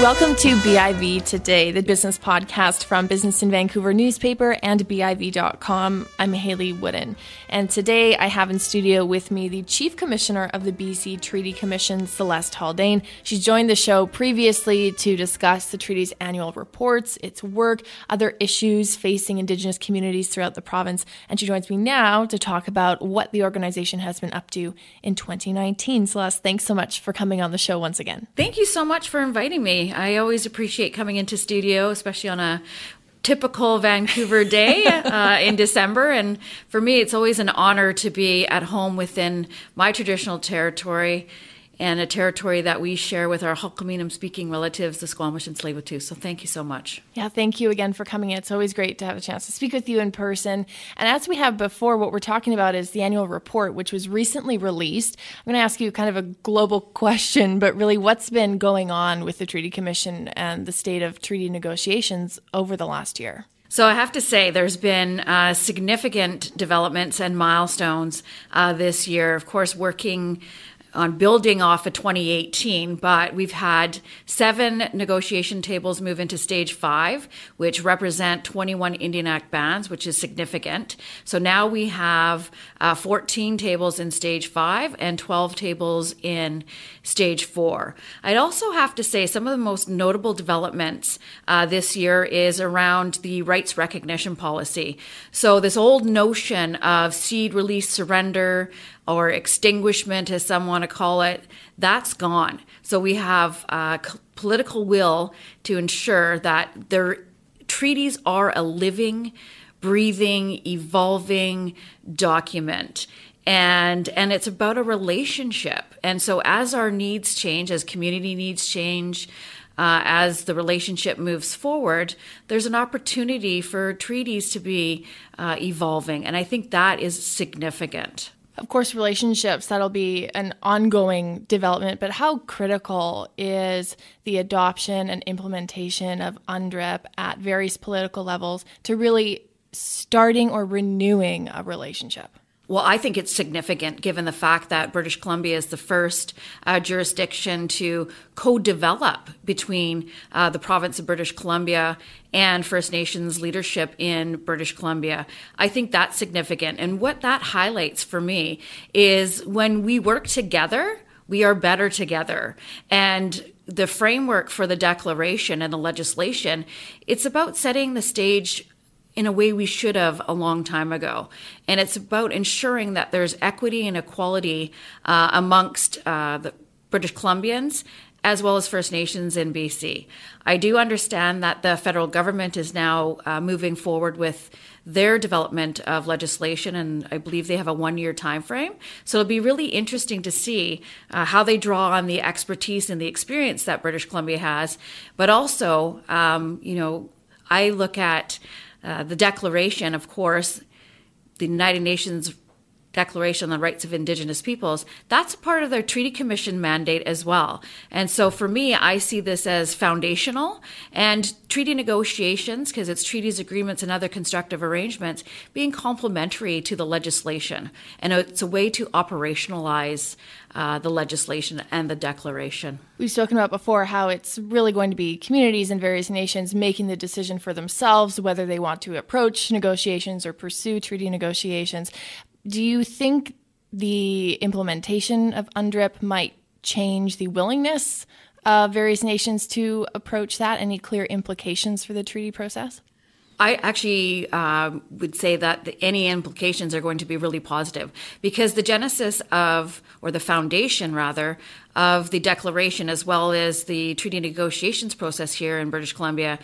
Welcome to BIV Today, the business podcast from Business in Vancouver newspaper and BIV.com. I'm Hayley Woodin. And today I have in studio with me the Chief Commissioner of the BC Treaty Commission, Celeste Haldane. She joined the show previously to discuss the treaty's annual reports, its work, other issues facing Indigenous communities throughout the province. And she joins me now to talk about what the organization has been up to in 2019. Celeste, thanks so much for coming on the show once again. Thank you so much for inviting me. I always appreciate coming into studio, especially on a typical Vancouver day uh, in December. And for me, it's always an honor to be at home within my traditional territory and a territory that we share with our Hul'qumi'num speaking relatives, the Squamish and Tsleil-Waututh. So thank you so much. Yeah, thank you again for coming in. It's always great to have a chance to speak with you in person. And as we have before, what we're talking about is the annual report, which was recently released. I'm going to ask you kind of a global question, but really what's been going on with the Treaty Commission and the state of treaty negotiations over the last year? So I have to say, there's been uh, significant developments and milestones uh, this year. Of course, working on building off of 2018, but we've had seven negotiation tables move into stage five, which represent 21 Indian Act bands, which is significant. So now we have uh, 14 tables in stage five and 12 tables in stage four. I'd also have to say some of the most notable developments uh, this year is around the rights recognition policy. So this old notion of cede release surrender, or extinguishment, as some want to call it, that's gone. So we have uh, political will to ensure that their treaties are a living, breathing, evolving document. And, and it's about a relationship. And so, as our needs change, as community needs change, uh, as the relationship moves forward, there's an opportunity for treaties to be uh, evolving. And I think that is significant of course, relationships, that'll be an ongoing development, but how critical is the adoption and implementation of UNDRIP at various political levels to really starting or renewing a relationship? Well, I think it's significant given the fact that British Columbia is the first uh, jurisdiction to co develop between uh, the province of British Columbia and First Nations leadership in British Columbia. I think that's significant. And what that highlights for me is when we work together, we are better together. And the framework for the declaration and the legislation, it's about setting the stage in a way we should have a long time ago. And it's about ensuring that there's equity and equality uh, amongst uh, the British Columbians as well as First Nations in BC. I do understand that the federal government is now uh, moving forward with their development of legislation, and I believe they have a one-year time frame. So it'll be really interesting to see uh, how they draw on the expertise and the experience that British Columbia has, but also, um, you know, I look at uh, the Declaration, of course, the United Nations Declaration on the Rights of Indigenous Peoples, that's part of their Treaty Commission mandate as well. And so for me, I see this as foundational and treaty negotiations, because it's treaties, agreements, and other constructive arrangements, being complementary to the legislation. And it's a way to operationalize uh, the legislation and the declaration. We've spoken about before how it's really going to be communities in various nations making the decision for themselves whether they want to approach negotiations or pursue treaty negotiations. Do you think the implementation of UNDRIP might change the willingness of various nations to approach that? Any clear implications for the treaty process? I actually uh, would say that the, any implications are going to be really positive because the genesis of, or the foundation rather, of the declaration as well as the treaty negotiations process here in British Columbia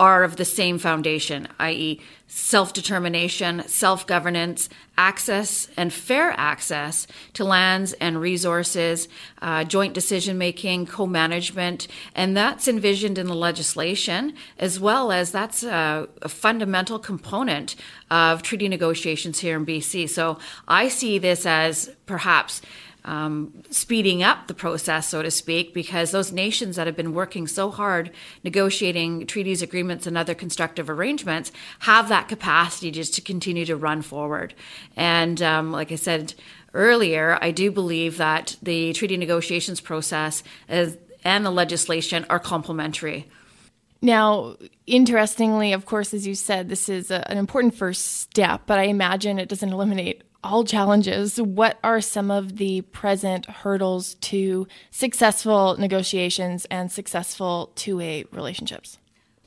are of the same foundation, i.e., self determination, self governance, access and fair access to lands and resources, uh, joint decision making, co management, and that's envisioned in the legislation, as well as that's a, a fundamental component of treaty negotiations here in BC. So I see this as perhaps um, speeding up the process, so to speak, because those nations that have been working so hard negotiating treaties, agreements, and other constructive arrangements have that capacity just to continue to run forward. And um, like I said earlier, I do believe that the treaty negotiations process is and the legislation are complementary. Now, interestingly, of course, as you said, this is a, an important first step, but I imagine it doesn't eliminate all challenges. What are some of the present hurdles to successful negotiations and successful two way relationships?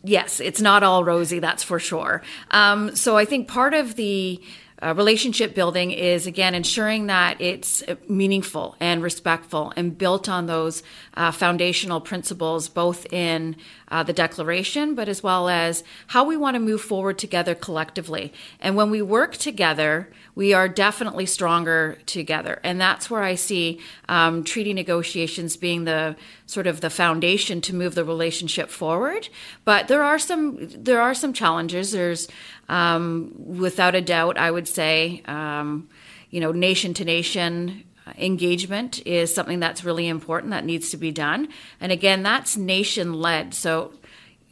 Yes, it's not all rosy, that's for sure. Um, so I think part of the uh, relationship building is again ensuring that it's meaningful and respectful and built on those uh, foundational principles, both in uh, the declaration, but as well as how we want to move forward together collectively. And when we work together, we are definitely stronger together. And that's where I see um, treaty negotiations being the sort of the foundation to move the relationship forward. But there are some there are some challenges. There's um, without a doubt, I would say, um, you know, nation to nation engagement is something that's really important that needs to be done. And again, that's nation led. So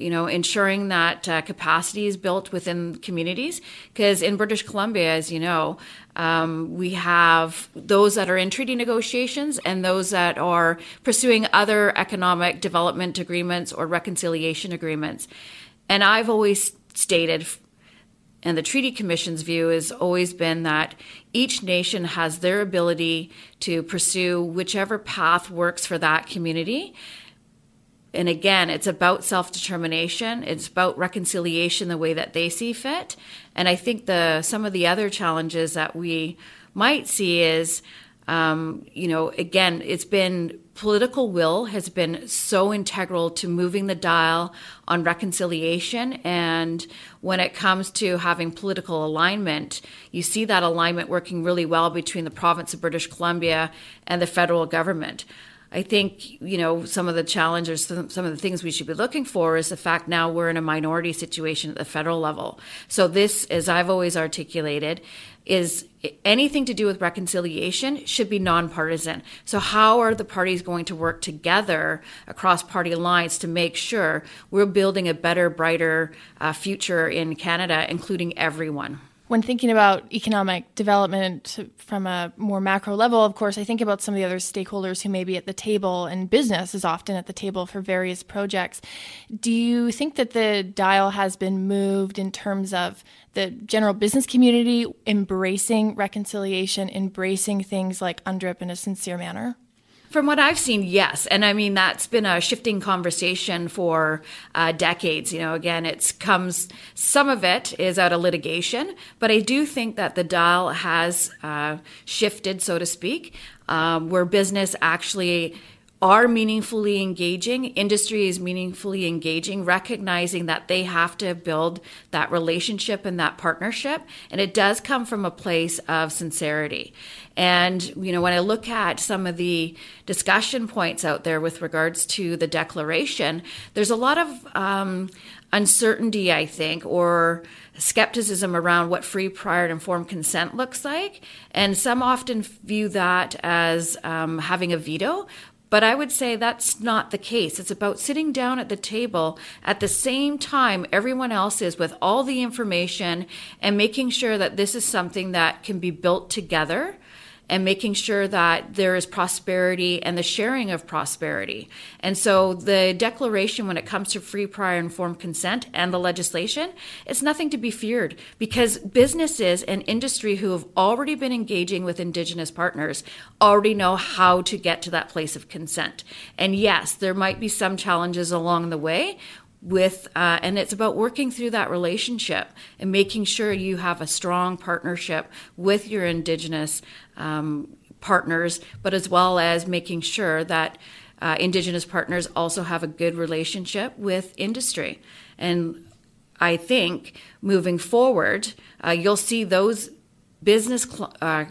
you know, ensuring that uh, capacity is built within communities. Because in British Columbia, as you know, um, we have those that are in treaty negotiations and those that are pursuing other economic development agreements or reconciliation agreements. And I've always stated, and the Treaty Commission's view has always been that each nation has their ability to pursue whichever path works for that community and again, it's about self determination. It's about reconciliation the way that they see fit. And I think the some of the other challenges that we might see is, um, you know, again, it's been political will has been so integral to moving the dial on reconciliation. And when it comes to having political alignment, you see that alignment working really well between the province of British Columbia and the federal government. I think, you know, some of the challenges, some, of the things we should be looking for is the fact now we're in a minority situation at the federal level. So, this, as I've always articulated, is anything to do with reconciliation should be nonpartisan. So, how are the parties going to work together across party lines to make sure we're building a better, brighter uh, future in Canada, including everyone? When thinking about economic development from a more macro level, of course, I think about some of the other stakeholders who may be at the table, and business is often at the table for various projects. Do you think that the dial has been moved in terms of the general business community embracing reconciliation, embracing things like UNDRIP in a sincere manner? From what I've seen, yes. And I mean, that's been a shifting conversation for uh, decades. You know, again, it comes, some of it is out of litigation, but I do think that the dial has uh, shifted, so to speak, um, where business actually are meaningfully engaging, industry is meaningfully engaging, recognizing that they have to build that relationship and that partnership. And it does come from a place of sincerity. And, you know, when I look at some of the discussion points out there with regards to the declaration, there's a lot of um, uncertainty, I think, or skepticism around what free, prior, and informed consent looks like. And some often view that as um, having a veto. But I would say that's not the case. It's about sitting down at the table at the same time everyone else is with all the information and making sure that this is something that can be built together and making sure that there is prosperity and the sharing of prosperity. And so the declaration, when it comes to free, prior, informed consent and the legislation, it's nothing to be feared because businesses and industry who have already been engaging with Indigenous partners already know how to get to that place of consent. And yes, there might be some challenges along the way with uh, and it's about working through that relationship and making sure you have a strong partnership with your indigenous um, partners but as well as making sure that uh, indigenous partners also have a good relationship with industry. And i think moving forward uh, you'll see those business cl- uh,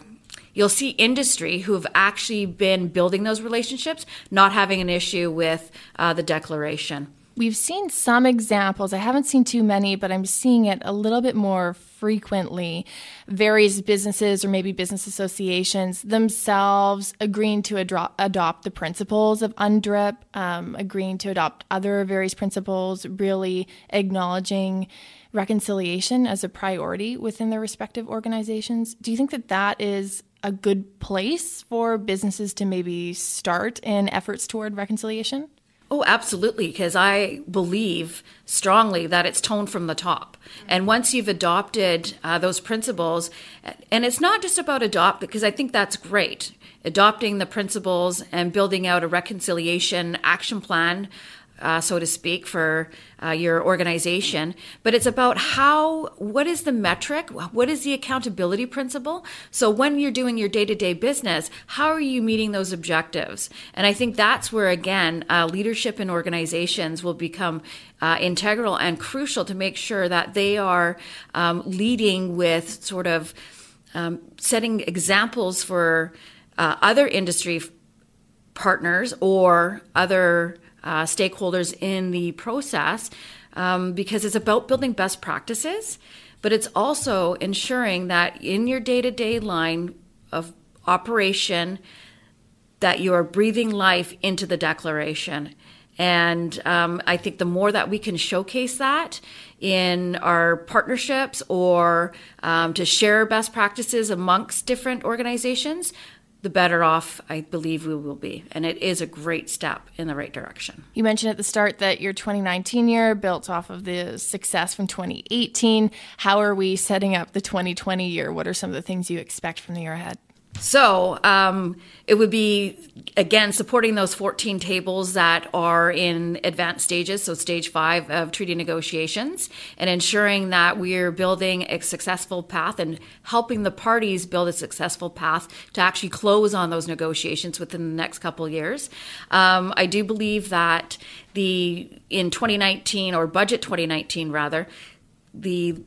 you'll see industry who have actually been building those relationships not having an issue with uh, the declaration We've seen some examples. I haven't seen too many, but I'm seeing it a little bit more frequently. Various businesses or maybe business associations themselves agreeing to adro- adopt the principles of UNDRIP, um, agreeing to adopt other various principles, really acknowledging reconciliation as a priority within their respective organizations. Do you think that that is a good place for businesses to maybe start in efforts toward reconciliation? Oh, absolutely, because I believe strongly that it's toned from the top. And once you've adopted uh, those principles, and it's not just about adopt, because I think that's great, adopting the principles and building out a reconciliation action plan uh, so to speak, for uh, your organization. But it's about how, what is the metric? What is the accountability principle? So when you're doing your day to day business, how are you meeting those objectives? And I think that's where, again, uh, leadership in organizations will become uh, integral and crucial to make sure that they are um, leading with sort of um, setting examples for uh, other industry partners or other uh, stakeholders in the process um, because it's about building best practices, but it's also ensuring that in your day to day line of operation, that you are breathing life into the declaration. And um, I think the more that we can showcase that in our partnerships or um, to share best practices amongst different organizations, the better off I believe we will be. And it is a great step in the right direction. You mentioned at the start that your 2019 year built off of the success from 2018. How are we setting up the 2020 year? What are some of the things you expect from the year ahead? So um, it would be, again, supporting those 14 tables that are in advanced stages, so stage five of treaty negotiations, and ensuring that we're building a successful path and helping the parties build a successful path to actually close on those negotiations within the next couple years. Um, I do believe that the in 2019 or budget 2019 rather, the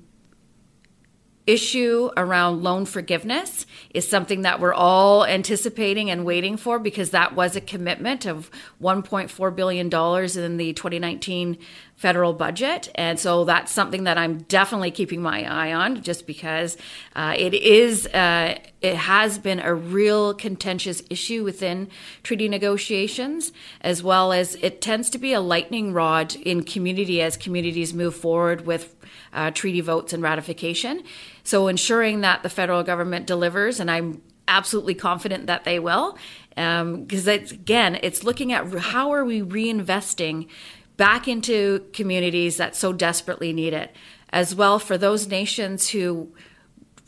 issue around loan forgiveness is something that we're all anticipating and waiting for because that was a commitment of $1.4 billion in the 2019 federal budget. And so that's something that I'm definitely keeping my eye on just because uh, it is, uh, it has been a real contentious issue within treaty negotiations, as well as it tends to be a lightning rod in community as communities move forward with uh, treaty votes and ratification. So ensuring that the federal government delivers, and I'm absolutely confident that they will, because um, again, it's looking at how are we reinvesting back into communities that so desperately need it, as well for those nations who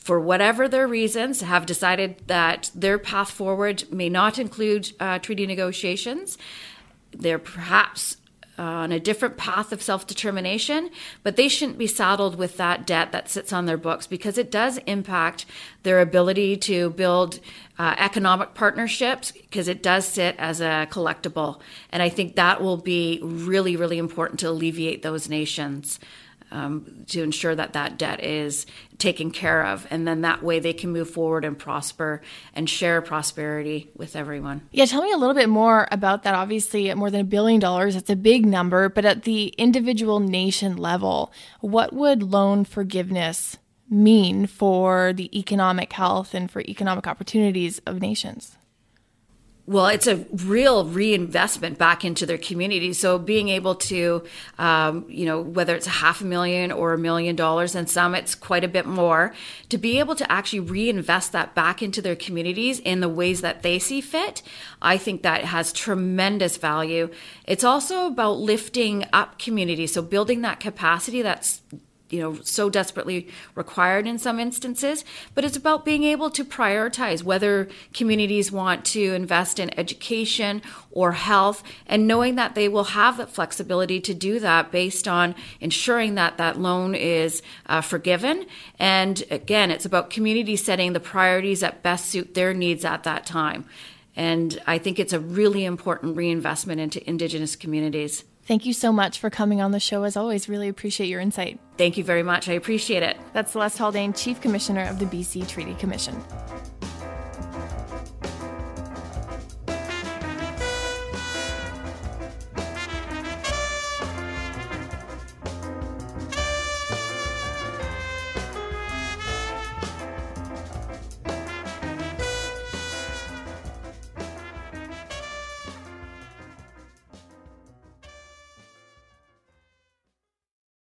for whatever their reasons, have decided that their path forward may not include uh, treaty negotiations. They're perhaps uh, on a different path of self determination, but they shouldn't be saddled with that debt that sits on their books because it does impact their ability to build uh, economic partnerships because it does sit as a collectible. And I think that will be really, really important to alleviate those nations um, to ensure that that debt is taken care of. And then that way they can move forward and prosper and share prosperity with everyone. Yeah, tell me a little bit more about that. Obviously, at more than a billion dollars, it's a big number, but at the individual nation level, what would loan forgiveness mean for the economic health and for economic opportunities of nations? Well, it's a real reinvestment back into their community. So being able to, um, you know, whether it's a half a million or a million dollars, and some it's quite a bit more, to be able to actually reinvest that back into their communities in the ways that they see fit, I think that has tremendous value. It's also about lifting up communities, so building that capacity that's you know so desperately required in some instances but it's about being able to prioritize whether communities want to invest in education or health and knowing that they will have the flexibility to do that based on ensuring that that loan is uh, forgiven. And again it's about communities setting the priorities that best suit their needs at that time. And i think it's a really important reinvestment into indigenous communities Thank you so much for coming on the show. As always, really appreciate your insight. Thank you very much. I appreciate it. That's Celeste Haldane, Chief Commissioner of the BC Treaty Commission.